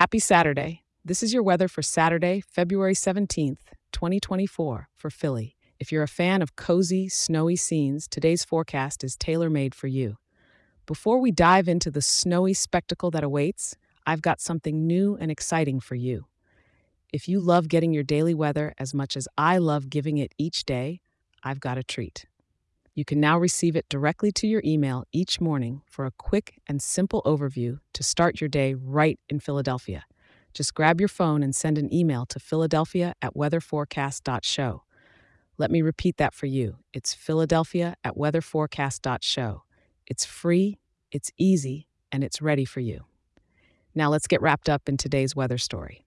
Happy Saturday. This is your weather for Saturday, February 17th, 2024, for Philly. If you're a fan of cozy, snowy scenes, today's forecast is tailor made for you. Before we dive into the snowy spectacle that awaits, I've got something new and exciting for you. If you love getting your daily weather as much as I love giving it each day, I've got a treat. You can now receive it directly to your email each morning for a quick and simple overview to start your day right in Philadelphia. Just grab your phone and send an email to Philadelphia at weatherforecast.show. Let me repeat that for you. It's Philadelphia at weatherforecast.show. It's free, it's easy, and it's ready for you. Now let's get wrapped up in today's weather story.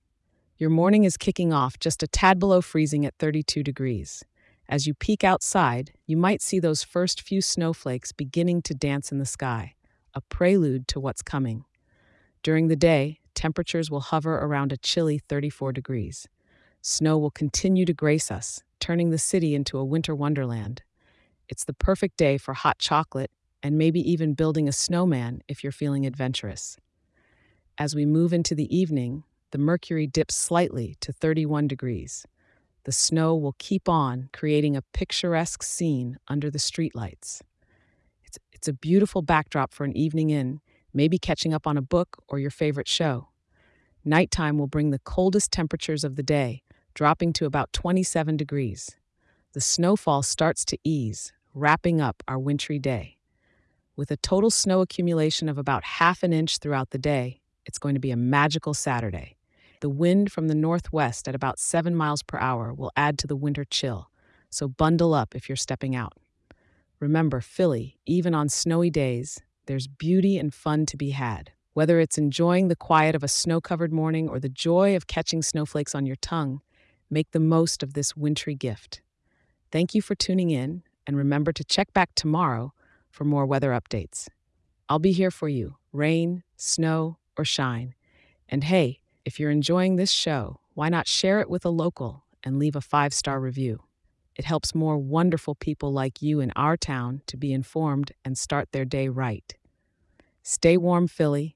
Your morning is kicking off just a tad below freezing at 32 degrees. As you peek outside, you might see those first few snowflakes beginning to dance in the sky, a prelude to what's coming. During the day, temperatures will hover around a chilly 34 degrees. Snow will continue to grace us, turning the city into a winter wonderland. It's the perfect day for hot chocolate and maybe even building a snowman if you're feeling adventurous. As we move into the evening, the mercury dips slightly to 31 degrees. The snow will keep on creating a picturesque scene under the streetlights. It's, it's a beautiful backdrop for an evening in, maybe catching up on a book or your favorite show. Nighttime will bring the coldest temperatures of the day, dropping to about 27 degrees. The snowfall starts to ease, wrapping up our wintry day. With a total snow accumulation of about half an inch throughout the day, it's going to be a magical Saturday. The wind from the northwest at about 7 miles per hour will add to the winter chill, so bundle up if you're stepping out. Remember, Philly, even on snowy days, there's beauty and fun to be had. Whether it's enjoying the quiet of a snow covered morning or the joy of catching snowflakes on your tongue, make the most of this wintry gift. Thank you for tuning in, and remember to check back tomorrow for more weather updates. I'll be here for you, rain, snow, or shine. And hey, if you're enjoying this show, why not share it with a local and leave a five star review? It helps more wonderful people like you in our town to be informed and start their day right. Stay warm, Philly,